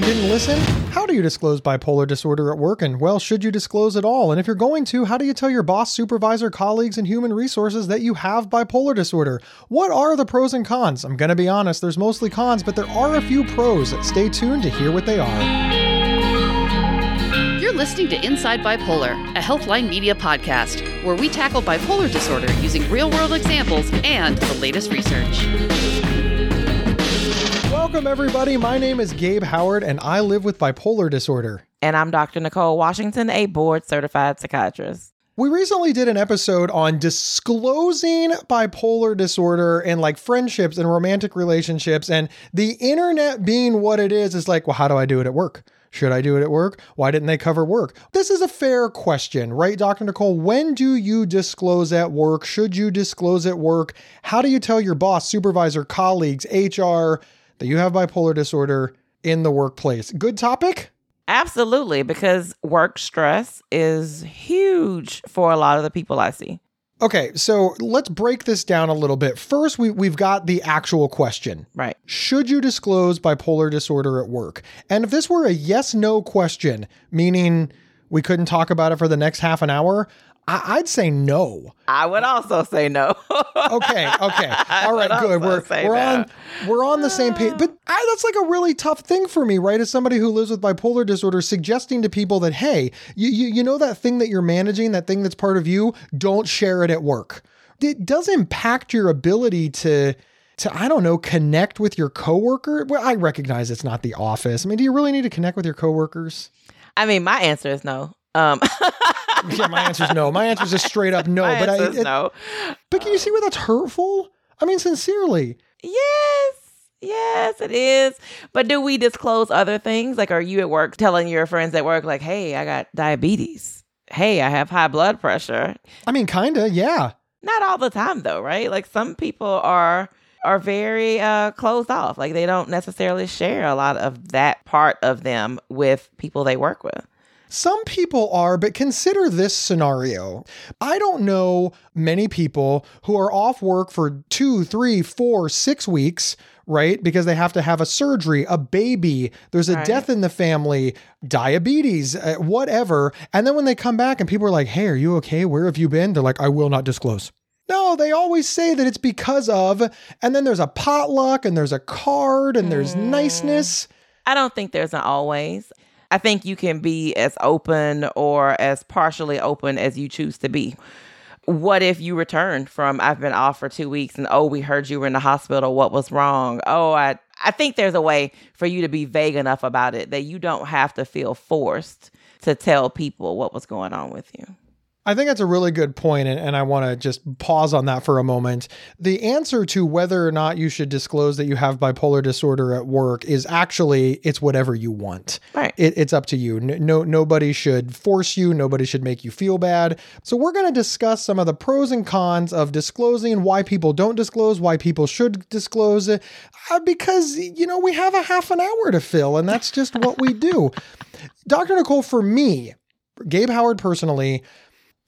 didn't listen? How do you disclose bipolar disorder at work? And well, should you disclose at all? And if you're going to, how do you tell your boss, supervisor, colleagues, and human resources that you have bipolar disorder? What are the pros and cons? I'm going to be honest, there's mostly cons, but there are a few pros. Stay tuned to hear what they are. You're listening to Inside Bipolar, a Healthline Media podcast, where we tackle bipolar disorder using real world examples and the latest research. Welcome, everybody. My name is Gabe Howard, and I live with bipolar disorder. And I'm Dr. Nicole Washington, a board certified psychiatrist. We recently did an episode on disclosing bipolar disorder and like friendships and romantic relationships, and the internet being what it is, is like, well, how do I do it at work? Should I do it at work? Why didn't they cover work? This is a fair question, right, Dr. Nicole? When do you disclose at work? Should you disclose at work? How do you tell your boss, supervisor, colleagues, HR that you have bipolar disorder in the workplace? Good topic? Absolutely, because work stress is huge for a lot of the people I see. Okay, so let's break this down a little bit. First, we, we've got the actual question. Right. Should you disclose bipolar disorder at work? And if this were a yes no question, meaning we couldn't talk about it for the next half an hour, I, would say no. I would also say no. okay, okay, all right, good. We're we're no. on we're on the same page. But I, that's like a really tough thing for me, right? As somebody who lives with bipolar disorder, suggesting to people that hey, you you, you know that thing that you're managing, that thing that's part of you, don't share it at work. It does impact your ability to to I don't know connect with your coworker. Well, I recognize it's not the office. I mean, do you really need to connect with your coworkers? I mean, my answer is no. Um. yeah, my answer is no. My answer is just straight up no. but I it, no. But can you see where that's hurtful? I mean, sincerely. Yes. Yes, it is. But do we disclose other things? Like, are you at work telling your friends at work, like, hey, I got diabetes? Hey, I have high blood pressure? I mean, kinda, yeah. Not all the time, though, right? Like, some people are are very uh, closed off. Like they don't necessarily share a lot of that part of them with people they work with. Some people are, but consider this scenario. I don't know many people who are off work for two, three, four, six weeks, right? Because they have to have a surgery, a baby, there's a right. death in the family, diabetes, uh, whatever. And then when they come back and people are like, hey, are you okay? Where have you been? They're like, I will not disclose. No, they always say that it's because of, and then there's a potluck and there's a card and there's mm. niceness. I don't think there's an always. I think you can be as open or as partially open as you choose to be. What if you returned from I've been off for two weeks and oh we heard you were in the hospital, what was wrong? Oh I I think there's a way for you to be vague enough about it that you don't have to feel forced to tell people what was going on with you. I think that's a really good point, and, and I want to just pause on that for a moment. The answer to whether or not you should disclose that you have bipolar disorder at work is actually it's whatever you want. Right. It, it's up to you. No, nobody should force you. Nobody should make you feel bad. So we're going to discuss some of the pros and cons of disclosing, why people don't disclose, why people should disclose it, uh, because you know we have a half an hour to fill, and that's just what we do. Dr. Nicole, for me, Gabe Howard personally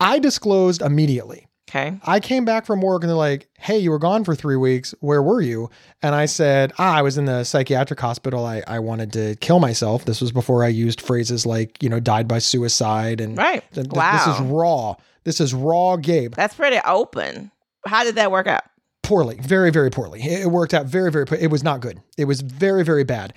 I disclosed immediately. Okay. I came back from work and they're like, hey, you were gone for three weeks. Where were you? And I said, ah, I was in the psychiatric hospital. I, I wanted to kill myself. This was before I used phrases like, you know, died by suicide. And right. Th- th- wow. This is raw. This is raw, Gabe. That's pretty open. How did that work out? Poorly, very, very poorly. It worked out very, very. It was not good. It was very, very bad.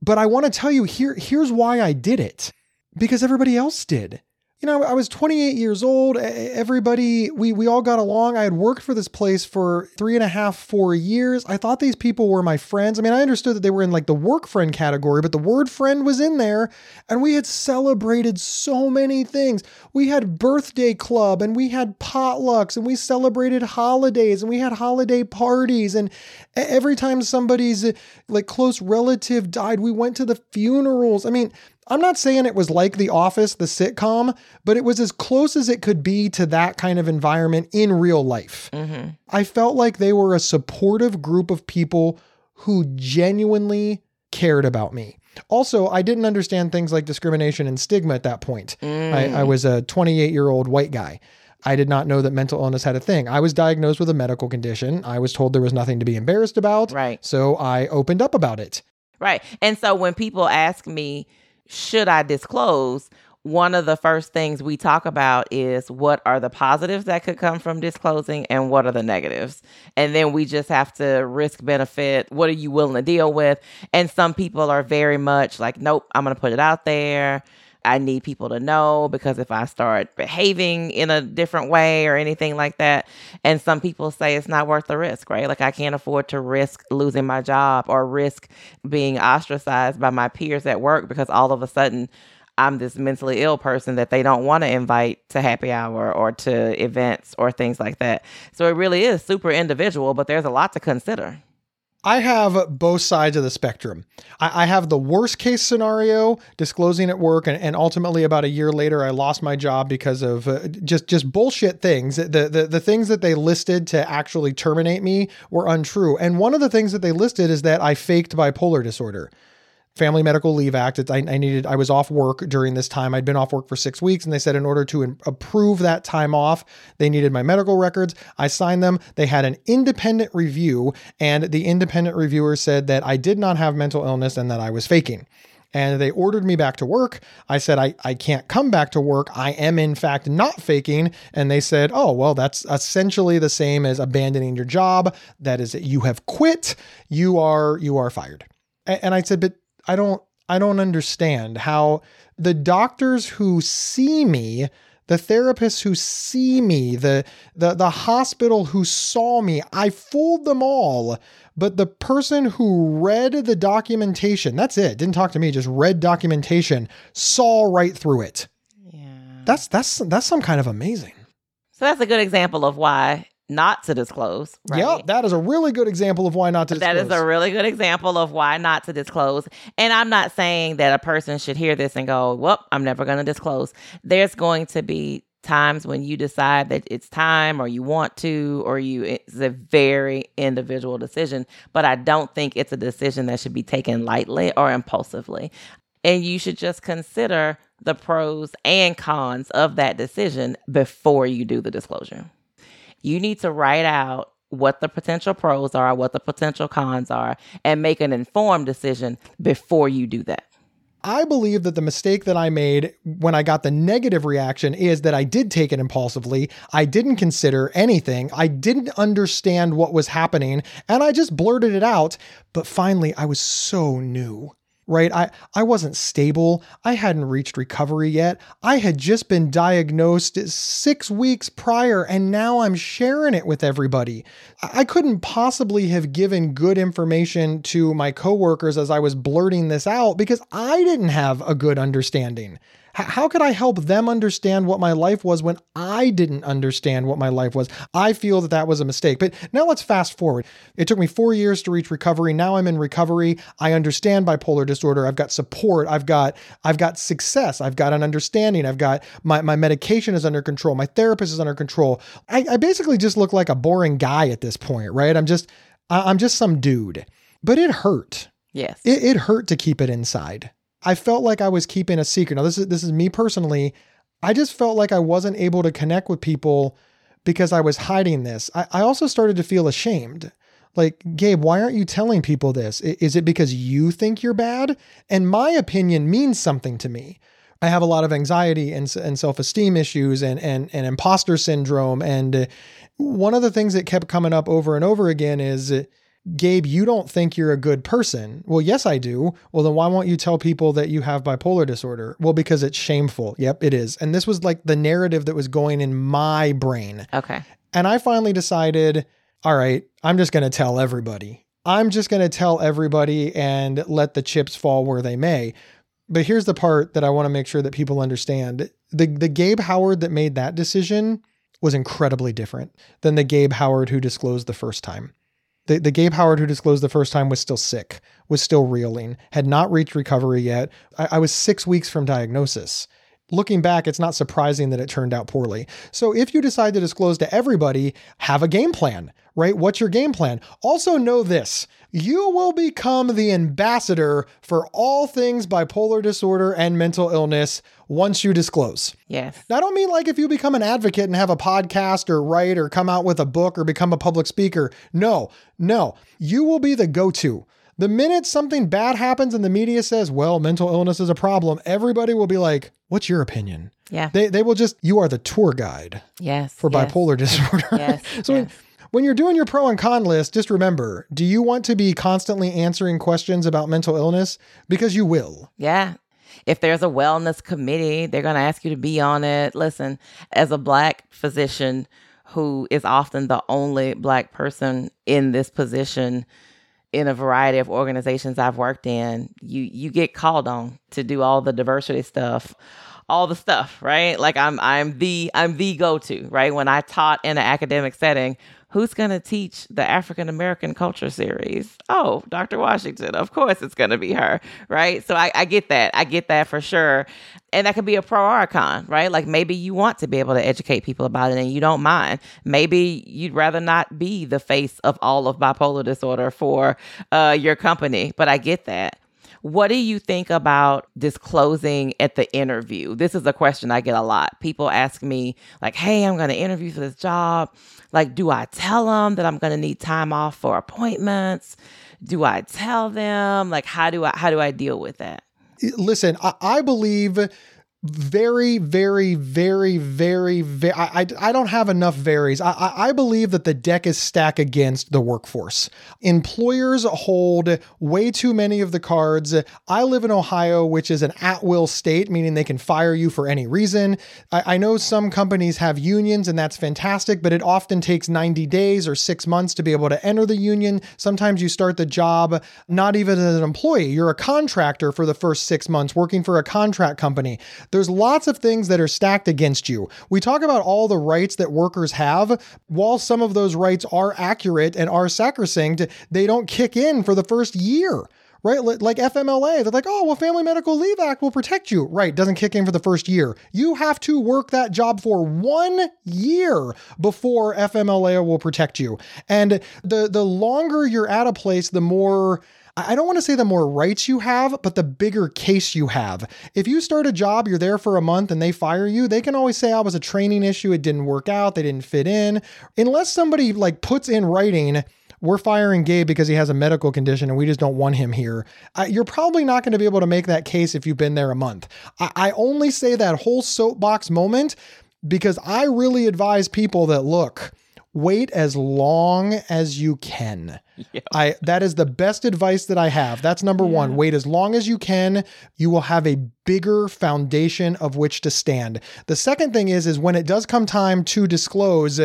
But I want to tell you here. Here's why I did it. Because everybody else did you know, I was 28 years old. Everybody, we we all got along. I had worked for this place for three and a half, four years. I thought these people were my friends. I mean, I understood that they were in like the work friend category, but the word friend was in there. And we had celebrated so many things. We had birthday club and we had potlucks and we celebrated holidays and we had holiday parties. And every time somebody's like close relative died, we went to the funerals. I mean, I'm not saying it was like The Office, the sitcom, but it was as close as it could be to that kind of environment in real life. Mm-hmm. I felt like they were a supportive group of people who genuinely cared about me. Also, I didn't understand things like discrimination and stigma at that point. Mm. I, I was a 28 year old white guy. I did not know that mental illness had a thing. I was diagnosed with a medical condition. I was told there was nothing to be embarrassed about. Right. So I opened up about it. Right. And so when people ask me, should I disclose? One of the first things we talk about is what are the positives that could come from disclosing and what are the negatives. And then we just have to risk benefit. What are you willing to deal with? And some people are very much like, nope, I'm going to put it out there. I need people to know because if I start behaving in a different way or anything like that, and some people say it's not worth the risk, right? Like I can't afford to risk losing my job or risk being ostracized by my peers at work because all of a sudden I'm this mentally ill person that they don't want to invite to happy hour or to events or things like that. So it really is super individual, but there's a lot to consider. I have both sides of the spectrum. I, I, have the worst case scenario disclosing at work, and, and, ultimately, about a year later, I lost my job because of uh, just just bullshit things. The, the the things that they listed to actually terminate me were untrue. And one of the things that they listed is that I faked bipolar disorder. Family Medical Leave Act. I, I, needed, I was off work during this time. I'd been off work for six weeks, and they said in order to in, approve that time off, they needed my medical records. I signed them. They had an independent review, and the independent reviewer said that I did not have mental illness and that I was faking. And they ordered me back to work. I said, I, I can't come back to work. I am, in fact, not faking. And they said, Oh, well, that's essentially the same as abandoning your job. That is, you have quit. You are, you are fired. And I said, But I don't I don't understand how the doctors who see me, the therapists who see me, the the the hospital who saw me, I fooled them all. But the person who read the documentation, that's it, didn't talk to me, just read documentation, saw right through it. Yeah. That's that's that's some kind of amazing. So that's a good example of why not to disclose. Right? Yep, that is a really good example of why not to disclose. That is a really good example of why not to disclose. And I'm not saying that a person should hear this and go, well, I'm never going to disclose. There's going to be times when you decide that it's time or you want to or you it's a very individual decision but i don't think it's a decision that should be taken lightly or impulsively and you should just consider the pros and cons of that decision before you do the disclosure you need to write out what the potential pros are, what the potential cons are, and make an informed decision before you do that. I believe that the mistake that I made when I got the negative reaction is that I did take it impulsively. I didn't consider anything. I didn't understand what was happening and I just blurted it out. But finally, I was so new right? I, I wasn't stable. I hadn't reached recovery yet. I had just been diagnosed six weeks prior, and now I'm sharing it with everybody. I couldn't possibly have given good information to my coworkers as I was blurting this out because I didn't have a good understanding. How could I help them understand what my life was when I didn't understand what my life was? I feel that that was a mistake. But now let's fast forward. It took me four years to reach recovery. Now I'm in recovery. I understand bipolar disorder. I've got support. I've got I've got success. I've got an understanding. I've got my, my medication is under control. My therapist is under control. I, I basically just look like a boring guy at this point, right? I'm just I'm just some dude. But it hurt. Yes. It, it hurt to keep it inside. I felt like I was keeping a secret. Now this is this is me personally. I just felt like I wasn't able to connect with people because I was hiding this. I, I also started to feel ashamed. Like, Gabe, why aren't you telling people this? Is it because you think you're bad? And my opinion means something to me. I have a lot of anxiety and, and self esteem issues and, and, and imposter syndrome. And uh, one of the things that kept coming up over and over again is uh, Gabe, you don't think you're a good person. Well, yes, I do. Well, then why won't you tell people that you have bipolar disorder? Well, because it's shameful. Yep, it is. And this was like the narrative that was going in my brain. Okay. And I finally decided, all right, I'm just going to tell everybody. I'm just going to tell everybody and let the chips fall where they may. But here's the part that I want to make sure that people understand. The the Gabe Howard that made that decision was incredibly different than the Gabe Howard who disclosed the first time. The, the Gabe Howard who disclosed the first time was still sick, was still reeling, had not reached recovery yet. I, I was six weeks from diagnosis. Looking back, it's not surprising that it turned out poorly. So if you decide to disclose to everybody, have a game plan, right? What's your game plan? Also, know this you will become the ambassador for all things bipolar disorder and mental illness once you disclose. Yes. Now, I don't mean like if you become an advocate and have a podcast or write or come out with a book or become a public speaker. No, no. You will be the go to The minute something bad happens and the media says, well, mental illness is a problem, everybody will be like, what's your opinion? Yeah. They, they will just, you are the tour guide yes. for yes. bipolar disorder. Yes. so yes. When you're doing your pro and con list, just remember do you want to be constantly answering questions about mental illness? Because you will. Yeah. If there's a wellness committee, they're going to ask you to be on it. Listen, as a black physician who is often the only black person in this position in a variety of organizations I've worked in, you you get called on to do all the diversity stuff, all the stuff, right? Like I'm I'm the I'm the go-to, right? When I taught in an academic setting, who's going to teach the African American culture series? Oh, Dr. Washington. Of course it's going to be her, right? So I, I, get that. I get that for sure. And that could be a pro or a con, right? Like maybe you want to be able to educate people about it and you don't mind. Maybe you'd rather not be the face of all of bipolar disorder for uh, your company, but I get that. What do you think about disclosing at the interview? This is a question I get a lot. People ask me, like, hey, I'm going to interview for this job. Like, do I tell them that I'm going to need time off for appointments? Do I tell them? Like, how do I how do I deal with that? Listen, I, I believe very, very, very, very, very. I, I, I don't have enough varies. I, I, I believe that the deck is stacked against the workforce. Employers hold way too many of the cards. I live in Ohio, which is an at will state, meaning they can fire you for any reason. I, I know some companies have unions, and that's fantastic, but it often takes 90 days or six months to be able to enter the union. Sometimes you start the job not even as an employee, you're a contractor for the first six months working for a contract company. There's lots of things that are stacked against you. We talk about all the rights that workers have. While some of those rights are accurate and are sacrosanct, they don't kick in for the first year right? Like FMLA, they're like, oh, well, Family Medical Leave Act will protect you. Right, doesn't kick in for the first year. You have to work that job for one year before FMLA will protect you. And the the longer you're at a place, the more I don't want to say the more rights you have, but the bigger case you have. If you start a job, you're there for a month and they fire you, they can always say, I was a training issue, it didn't work out, they didn't fit in. Unless somebody like puts in writing, we're firing Gabe because he has a medical condition and we just don't want him here. You're probably not going to be able to make that case if you've been there a month. I, I only say that whole soapbox moment because I really advise people that look, wait as long as you can. I that is the best advice that I have. That's number yeah. 1. Wait as long as you can. You will have a bigger foundation of which to stand. The second thing is is when it does come time to disclose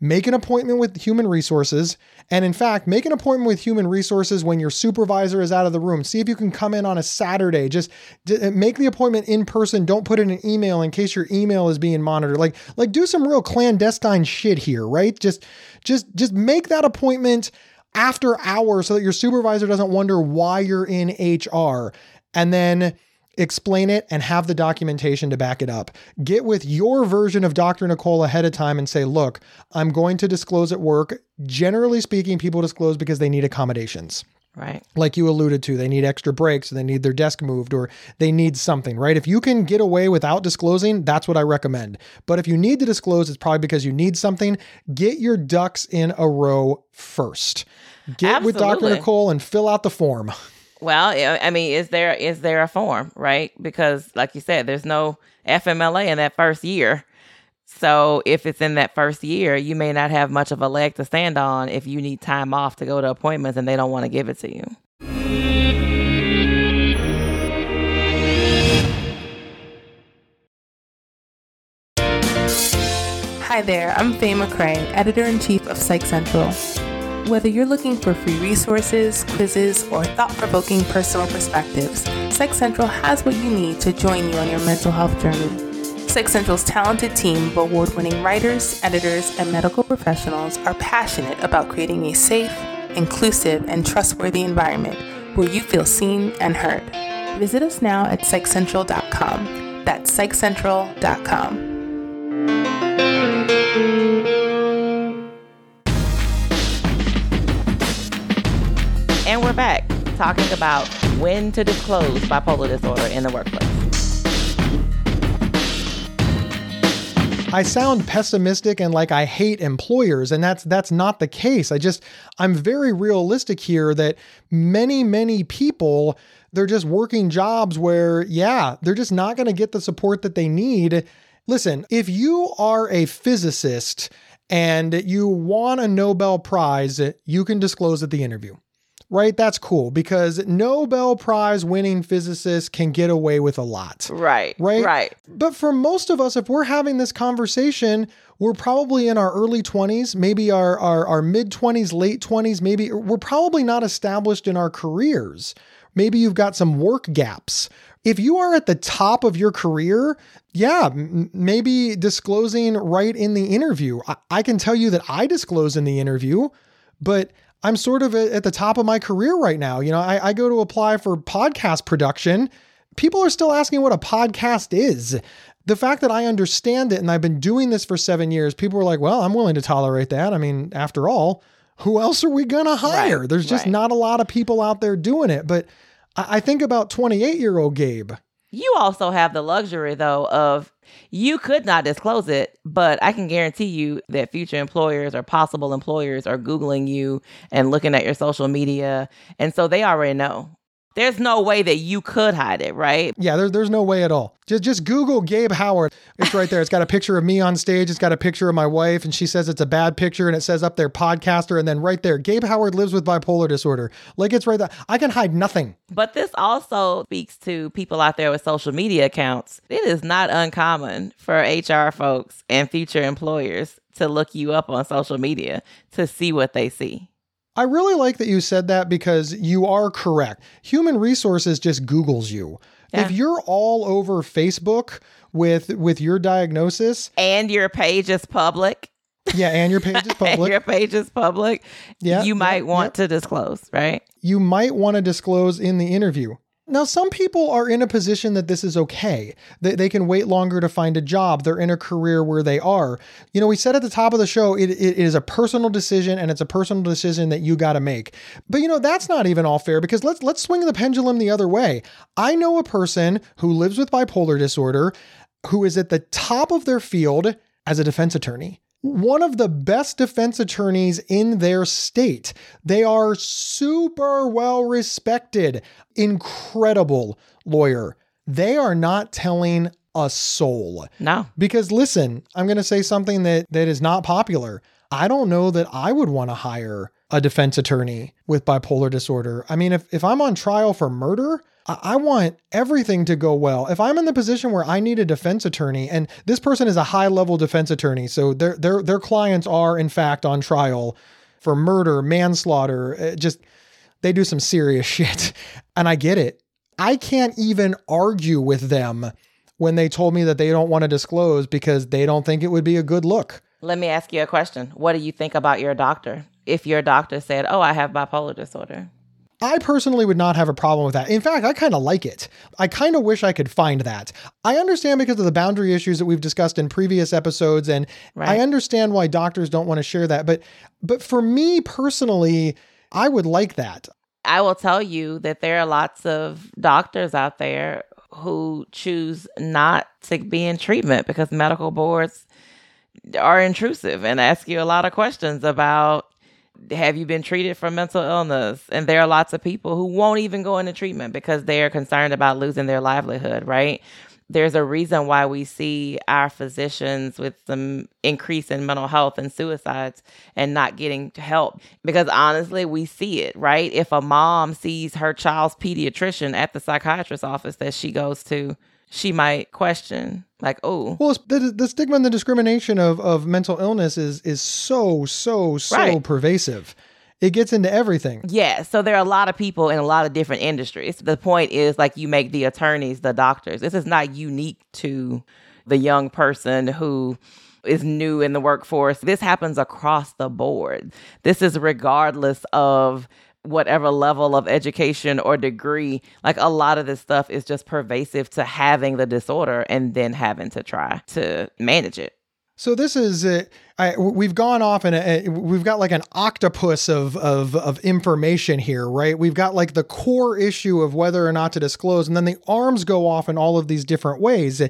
make an appointment with human resources. And in fact, make an appointment with human resources when your supervisor is out of the room. See if you can come in on a Saturday. Just uh, make the appointment in person. Don't put in an email in case your email is being monitored. Like, like do some real clandestine shit here, right? Just, just, just make that appointment after hours so that your supervisor doesn't wonder why you're in HR. And then explain it, and have the documentation to back it up. Get with your version of Dr. Nicole ahead of time and say, look, I'm going to disclose at work. Generally speaking, people disclose because they need accommodations. Right. Like you alluded to, they need extra breaks, or they need their desk moved, or they need something, right? If you can get away without disclosing, that's what I recommend. But if you need to disclose, it's probably because you need something. Get your ducks in a row first. Get Absolutely. with Dr. Nicole and fill out the form. Well, I mean, is there is there a form, right? Because, like you said, there's no FMLA in that first year. So if it's in that first year, you may not have much of a leg to stand on if you need time off to go to appointments and they don't want to give it to you. Hi there, I'm Faye McCray, editor in chief of Psych Central. Whether you're looking for free resources, quizzes, or thought provoking personal perspectives, Psych Central has what you need to join you on your mental health journey. Psych Central's talented team of award winning writers, editors, and medical professionals are passionate about creating a safe, inclusive, and trustworthy environment where you feel seen and heard. Visit us now at psychcentral.com. That's psychcentral.com. Back talking about when to disclose bipolar disorder in the workplace. I sound pessimistic and like I hate employers and that's that's not the case. I just I'm very realistic here that many many people they're just working jobs where yeah, they're just not going to get the support that they need. Listen, if you are a physicist and you won a Nobel Prize, you can disclose at the interview right? That's cool because Nobel Prize winning physicists can get away with a lot. Right. Right. Right. But for most of us, if we're having this conversation, we're probably in our early 20s, maybe our, our, our mid 20s, late 20s, maybe we're probably not established in our careers. Maybe you've got some work gaps. If you are at the top of your career, yeah, m- maybe disclosing right in the interview. I, I can tell you that I disclose in the interview, but I'm sort of at the top of my career right now. You know, I, I go to apply for podcast production. People are still asking what a podcast is. The fact that I understand it and I've been doing this for seven years, people are like, well, I'm willing to tolerate that. I mean, after all, who else are we going to hire? Right, There's just right. not a lot of people out there doing it. But I, I think about 28 year old Gabe. You also have the luxury, though, of you could not disclose it, but I can guarantee you that future employers or possible employers are Googling you and looking at your social media. And so they already know. There's no way that you could hide it, right? Yeah, there's there's no way at all. Just just Google Gabe Howard. It's right there. It's got a picture of me on stage. It's got a picture of my wife, and she says it's a bad picture, and it says up there podcaster, and then right there, Gabe Howard lives with bipolar disorder. Like it's right there. I can hide nothing. But this also speaks to people out there with social media accounts. It is not uncommon for HR folks and future employers to look you up on social media to see what they see. I really like that you said that because you are correct. Human resources just Googles you. Yeah. If you're all over Facebook with with your diagnosis, And your page is public. yeah, and your page is public, your page is public. Yeah, you might yeah, want yeah. to disclose, right? you might want to disclose in the interview. Now, some people are in a position that this is okay. They, they can wait longer to find a job. They're in a career where they are. You know, we said at the top of the show, it, it is a personal decision and it's a personal decision that you got to make. But you know, that's not even all fair because let's let's swing the pendulum the other way. I know a person who lives with bipolar disorder who is at the top of their field as a defense attorney one of the best defense attorneys in their state. They are super well respected, incredible lawyer. They are not telling a soul. No. Because listen, I'm going to say something that that is not popular. I don't know that I would want to hire a defense attorney with bipolar disorder. I mean, if if I'm on trial for murder, I want everything to go well. If I'm in the position where I need a defense attorney, and this person is a high level defense attorney, so their their their clients are in fact on trial for murder, manslaughter, uh, just they do some serious shit, and I get it. I can't even argue with them when they told me that they don't want to disclose because they don't think it would be a good look. Let me ask you a question. What do you think about your doctor? If your doctor said, Oh, I have bipolar disorder. I personally would not have a problem with that. In fact, I kind of like it. I kind of wish I could find that. I understand because of the boundary issues that we've discussed in previous episodes and I understand why doctors don't want to share that, but but for me personally, I would like that. I will tell you that there are lots of doctors out there who choose not to be in treatment because medical boards are intrusive and ask you a lot of questions about have you been treated for mental illness? And there are lots of people who won't even go into treatment because they are concerned about losing their livelihood, right? There's a reason why we see our physicians with some increase in mental health and suicides and not getting help. Because honestly, we see it, right? If a mom sees her child's pediatrician at the psychiatrist's office that she goes to, she might question, like, oh, Well, it's- the, the stigma and the discrimination of, of mental illness is is so so so Right. pervasive. It gets into everything. Yeah, so there are a lot of people in a lot of different industries. The point is like you make the attorneys the doctors. This is not unique to the young person who is new in the workforce. This happens across the board. This is regardless of whatever level of education or degree. Like a lot of this stuff is just pervasive to having the disorder and then having to try to manage it. So this is I, we've gone off and we've got like an octopus of, of of information here, right? We've got like the core issue of whether or not to disclose, and then the arms go off in all of these different ways.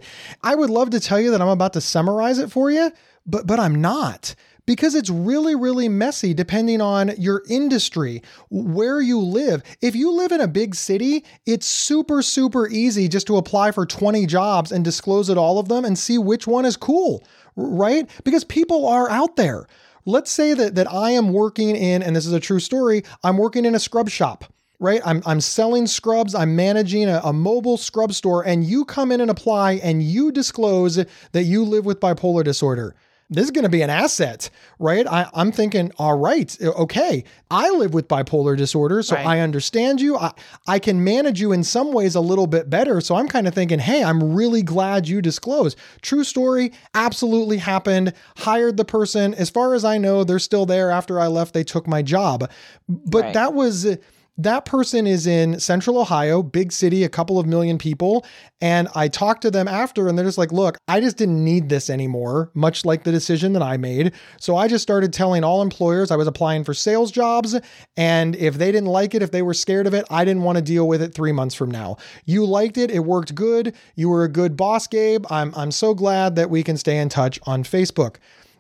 I would love to tell you that I'm about to summarize it for you, but but I'm not because it's really, really messy depending on your industry, where you live. If you live in a big city, it's super, super easy just to apply for 20 jobs and disclose it all of them and see which one is cool, right? Because people are out there. Let's say that, that I am working in, and this is a true story, I'm working in a scrub shop right? I'm, I'm selling scrubs, I'm managing a, a, mobile scrub store, and you come in and apply and you disclose that you live with bipolar disorder this is going to be an asset, right? I, am thinking, all right, okay, I live with bipolar disorder, so right. I understand you. I, I can manage you in some ways a little bit better. So I'm kind of thinking, hey, I'm really glad you disclosed. True story, absolutely happened. Hired the person. As far as I know, they're still there after I left. They took my job. But right. that was that person is in central Ohio, big city, a couple of million people. And I talked to them after, and they're just like, look, I just didn't need this anymore, much like the decision that I made. So I just started telling all employers I was applying for sales jobs. And if they didn't like it, if they were scared of it, I didn't want to deal with it three months from now. You liked it, it worked good. You were a good boss, Gabe. I'm, I'm so glad that we can stay in touch on Facebook.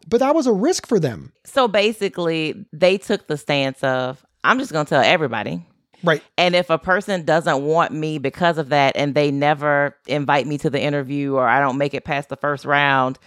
But that was a risk for them. So basically, they took the stance of, I'm just going to tell everybody. Right. And if a person doesn't want me because of that and they never invite me to the interview or I don't make it past the first round,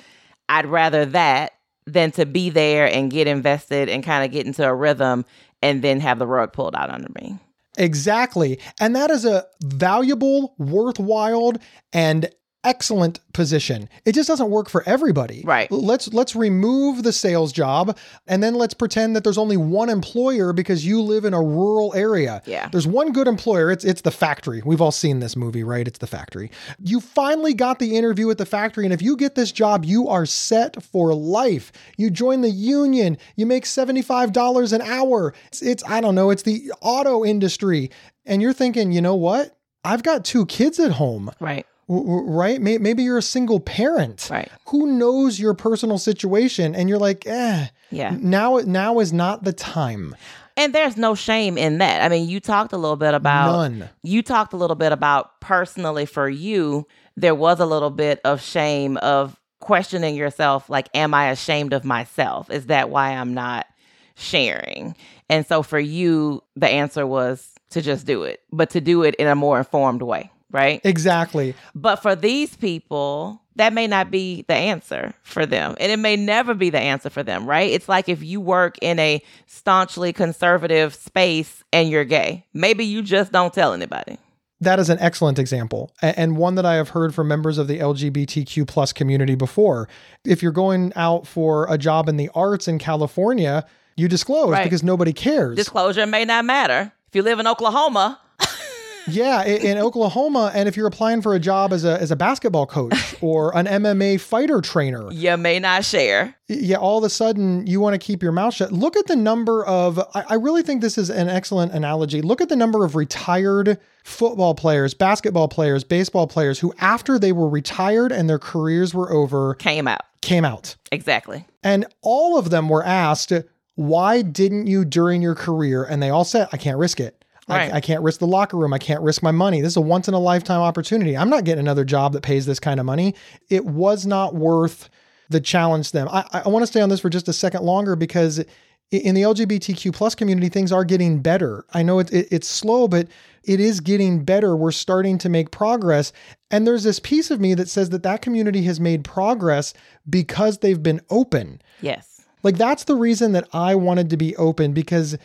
I'd rather that than to be there and get invested and kind of get into a rhythm and then have the rug pulled out under me. Exactly. And that is a valuable, worthwhile, and excellent position. It just doesn't work for everybody. Right. Let's let's remove the sales job and then let's pretend that there's only one employer because you live in a rural area. Yeah. There's one good employer. It's it's the factory. We've all seen this movie, right? It's the factory. You finally got the interview at the factory and if you get this job, you are set for life. You join the union, you make $75 an hour. It's, it's I don't know, it's the auto industry. And you're thinking, "You know what? I've got two kids at home. Right right? Maybe you're a single parent. Right. Who knows your personal situation? And you're like, eh, yeah. Now, now is not the time. And there's no shame in that. I mean, you talked a little bit about none. You talked a little bit about personally for you, there was a little bit of shame of questioning yourself like, am I ashamed of myself? Is that why I'm not sharing? And so for you, the answer was to just do it, but to do it in a more informed way right? Exactly. But for these people, that may not be the answer for them. And it may never be the answer for them, right? It's like if you work in a staunchly conservative space and you're gay, maybe you just don't tell anybody. That is an excellent example, and one that I have heard from members of the LGBTQ plus community before. If you're going out for a job in the arts in California, you disclose right. because nobody cares. Disclosure may not matter. If you live in Oklahoma, yeah, in, Oklahoma, and if you're applying for a job as a as a basketball coach or an MMA fighter trainer, you may not share. Yeah, all of a sudden you want to keep your mouth shut. Look at the number of. I, I really think this is an excellent analogy. Look at the number of retired football players, basketball players, baseball players who, after they were retired and their careers were over, came out. Came out. Exactly. And all of them were asked, "Why didn't you during your career?" And they all said, "I can't risk it." Right. I, I, can't risk the locker room. I can't risk my money. This is a once in a lifetime opportunity. I'm not getting another job that pays this kind of money. It was not worth the challenge them. I, I want to stay on this for just a second longer because in the LGBTQ plus community, things are getting better. I know it, it, it's slow, but it is getting better. We're starting to make progress. And there's this piece of me that says that that community has made progress because they've been open. Yes. Like that's the reason that I wanted to be open because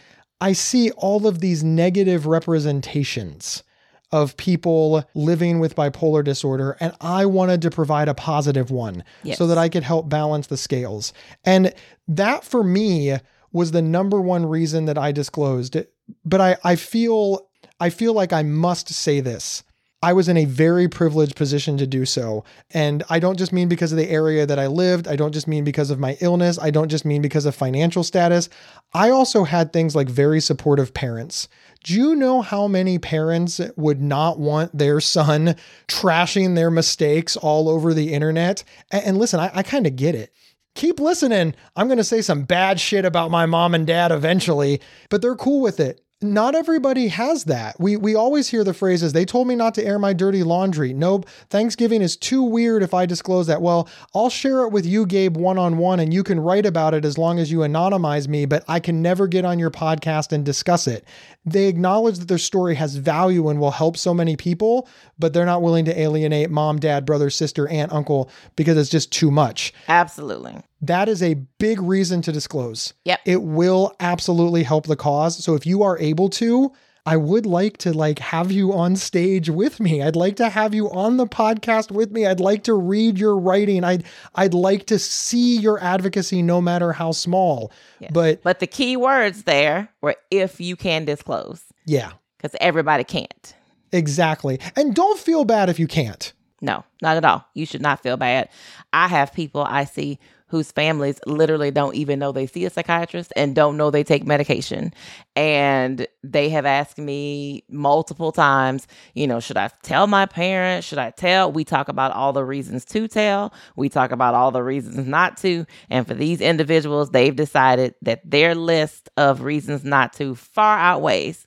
I see all of these negative representations of people living with bipolar disorder, and I wanted to provide a positive one yes. so that I could help balance the scales. And that for me was the number one reason that I disclosed. But I, I feel I feel like I must say this. I was in a very privileged position to do so. And I don't just mean because of the area that I lived. I don't just mean because of my illness. I don't just mean because of financial status. I also had things like very supportive parents. Do you know how many parents would not want their son trashing their mistakes all over the internet? And, listen, I, I kind of get it. keep listening. I'm going to say some bad shit about my mom and dad eventually, but they're cool with it not everybody has that. We we always hear the phrases, they told me not to air my dirty laundry. Nope, Thanksgiving is too weird if I disclose that. Well, I'll share it with you, Gabe, one on one, and you can write about it as long as you anonymize me, but I can never get on your podcast and discuss it. They acknowledge that their story has value and will help so many people, but they're not willing to alienate mom, dad, brother, sister, aunt, uncle because it's just too much. Absolutely. That is a big reason to disclose. Yep. It will absolutely help the cause. So if you are able to, I would like to like have you on stage with me. I'd like to have you on the podcast with me. I'd like to read your writing. I'd I'd like to see your advocacy no matter how small. But But the key words there were if you can disclose, yeah, because everybody can't. exactly. And don't feel bad if you can't. No, not at all. You should not feel bad. I have people I see whose families literally don't even know they see a psychiatrist and don't know they take medication. And they have asked me multiple times, you know, should I tell my parents? Should I tell? We talk about all the reasons to tell, we talk about all the reasons not to. And for these individuals, they've decided that their list of reasons not to far outweighs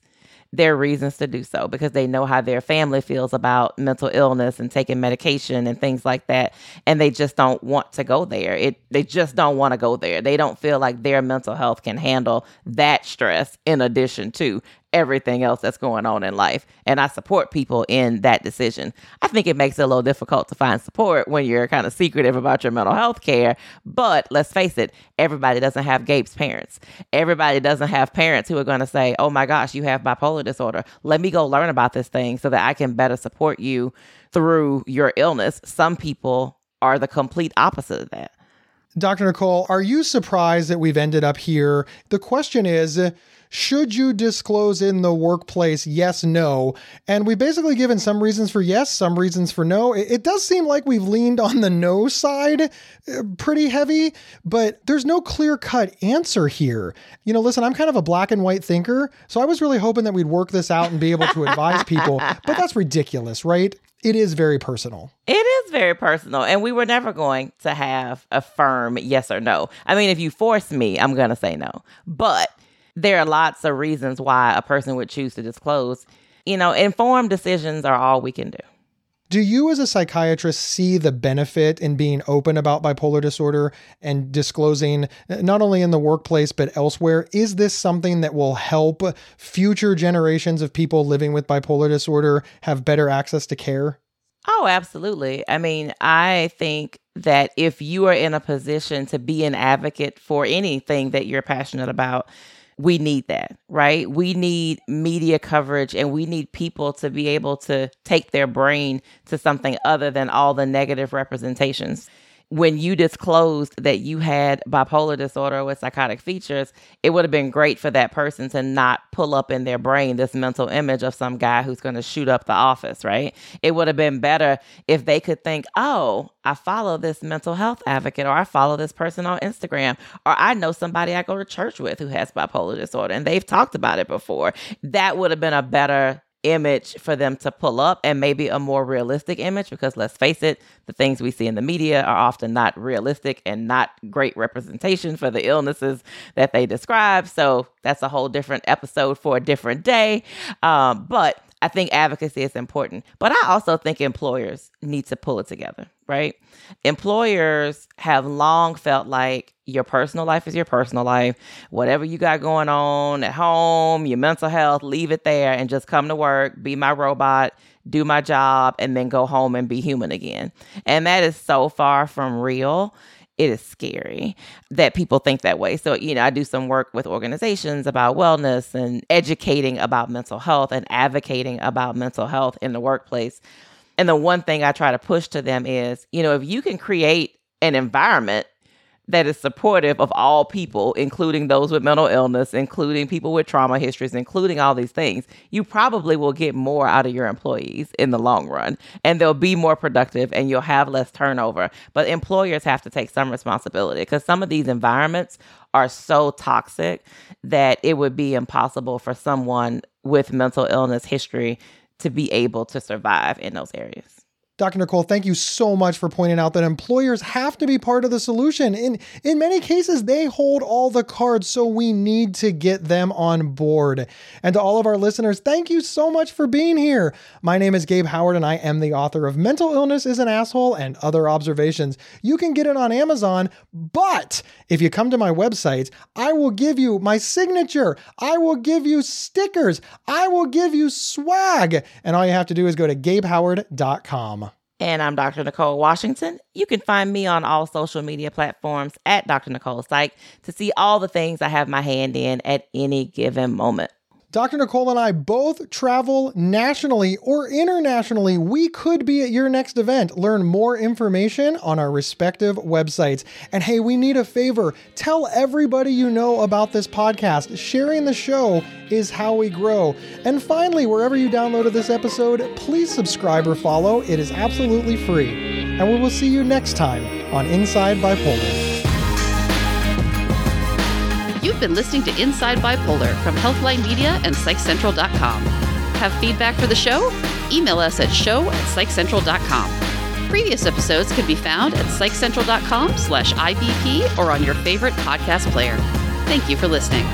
their reasons to do so because they know how their family feels about mental illness and taking medication and things like that. And they just don't want to go there. It they just don't want to go there. They don't feel like their mental health can handle that stress in addition to everything else that's going on in life. And I support people in that decision. I think it makes it a little difficult to find support when you're kind of secretive about your mental health care. But let's face it, everybody doesn't have Gabe's parents. Everybody doesn't have parents who are going to say, oh my gosh, you have bipolar disorder. Let me go learn about this thing so that I can better support you through your illness. Some people are the complete opposite of that. Dr. Nicole, are you surprised that we've ended up here? The question is, should you disclose in the workplace? Yes, no. And we've basically given some reasons for yes, some reasons for no. It, it does seem like we've leaned on the no side uh, pretty heavy, but there's no clear cut answer here. You know, listen, I'm kind of a black and white thinker, so I was really hoping that we'd work this out and be able to advise people, but that's ridiculous, right? It is very personal. It is very personal. And we were never going to have a firm yes or no. I mean, if you force me, I'm going to say no. But there are lots of reasons why a person would choose to disclose. You know, informed decisions are all we can do. Do you, as a psychiatrist, see the benefit in being open about bipolar disorder and disclosing eh, not only in the workplace but elsewhere? Is this something that will help future generations of people living with bipolar disorder have better access to care? Oh, absolutely. I mean, I think that if you are in a position to be an advocate for anything that you're passionate about, we need that, right? We need media coverage and we need people to be able to take their brain to something other than all the negative representations when you disclosed that you had bipolar disorder with psychotic features, it would have been great for that person to not pull up in their brain this mental image of some guy who's going to shoot up the office, right? It would have been better if they could think, oh, I follow this mental health advocate, or I follow this person on Instagram, or I know somebody I go to church with who has bipolar disorder and they've talked about it before. That would have been a better image for them to pull up and maybe a more realistic image because let's face it the things we see in the media are often not realistic and not great representation for the illnesses that they describe. So that's a whole different episode for a different day. Um, but I think advocacy is important, but I also think employers need to pull it together, right? Employers have long felt like your personal life is your personal life. Whatever you got going on at home, your mental health, leave it there and just come to work, be my robot, do my job, and then go home and be human again. And that is so far from real it is scary that people think that way. So, you know, I do some work with organizations about wellness and educating about mental health and advocating about mental health in the workplace. And the one thing I try to push to them is, you know, if you can create an environment that is supportive of all people, including those with mental illness, including people with trauma histories, including all these things, you probably will get more out of your employees in the long run and they'll be more productive and you'll have less turnover. But employers have to take some responsibility because some of these environments are so toxic that it would be impossible for someone with mental illness history to be able to survive in those areas. Dr. Nicole, thank you so much for pointing out that employers have to be part of the solution. In in many cases, they hold all the cards, so we need to get them on board. And to all of our listeners, thank you so much for being here. My name is Gabe Howard, and I am the author of Mental Illness is an Asshole and Other Observations. You can get it on Amazon, but if you come to my website, I will give you my signature. I will give you stickers. I will give you swag. And all you have to do is go to gabehoward.com. And I'm Dr. Nicole Washington. You can find me on all social media platforms at Dr. Nicole Psych to see all the things I have my hand in at any given moment. Dr. Nicole and I both travel nationally or internationally. We could be at your next event. Learn more information on our respective websites. And hey, we need a favor. Tell everybody you know about this podcast. Sharing the show is how we grow. And finally, wherever you downloaded this episode, please subscribe or follow. It is absolutely free. And we will see you next time on Inside Bipolar. You've been listening to Inside Bipolar from Healthline Media and PsychCentral.com. Have feedback for the show? Email us at show at PsychCentral.com. Previous episodes can be found at PsychCentral.com slash IBP or on your favorite podcast player. Thank you for listening.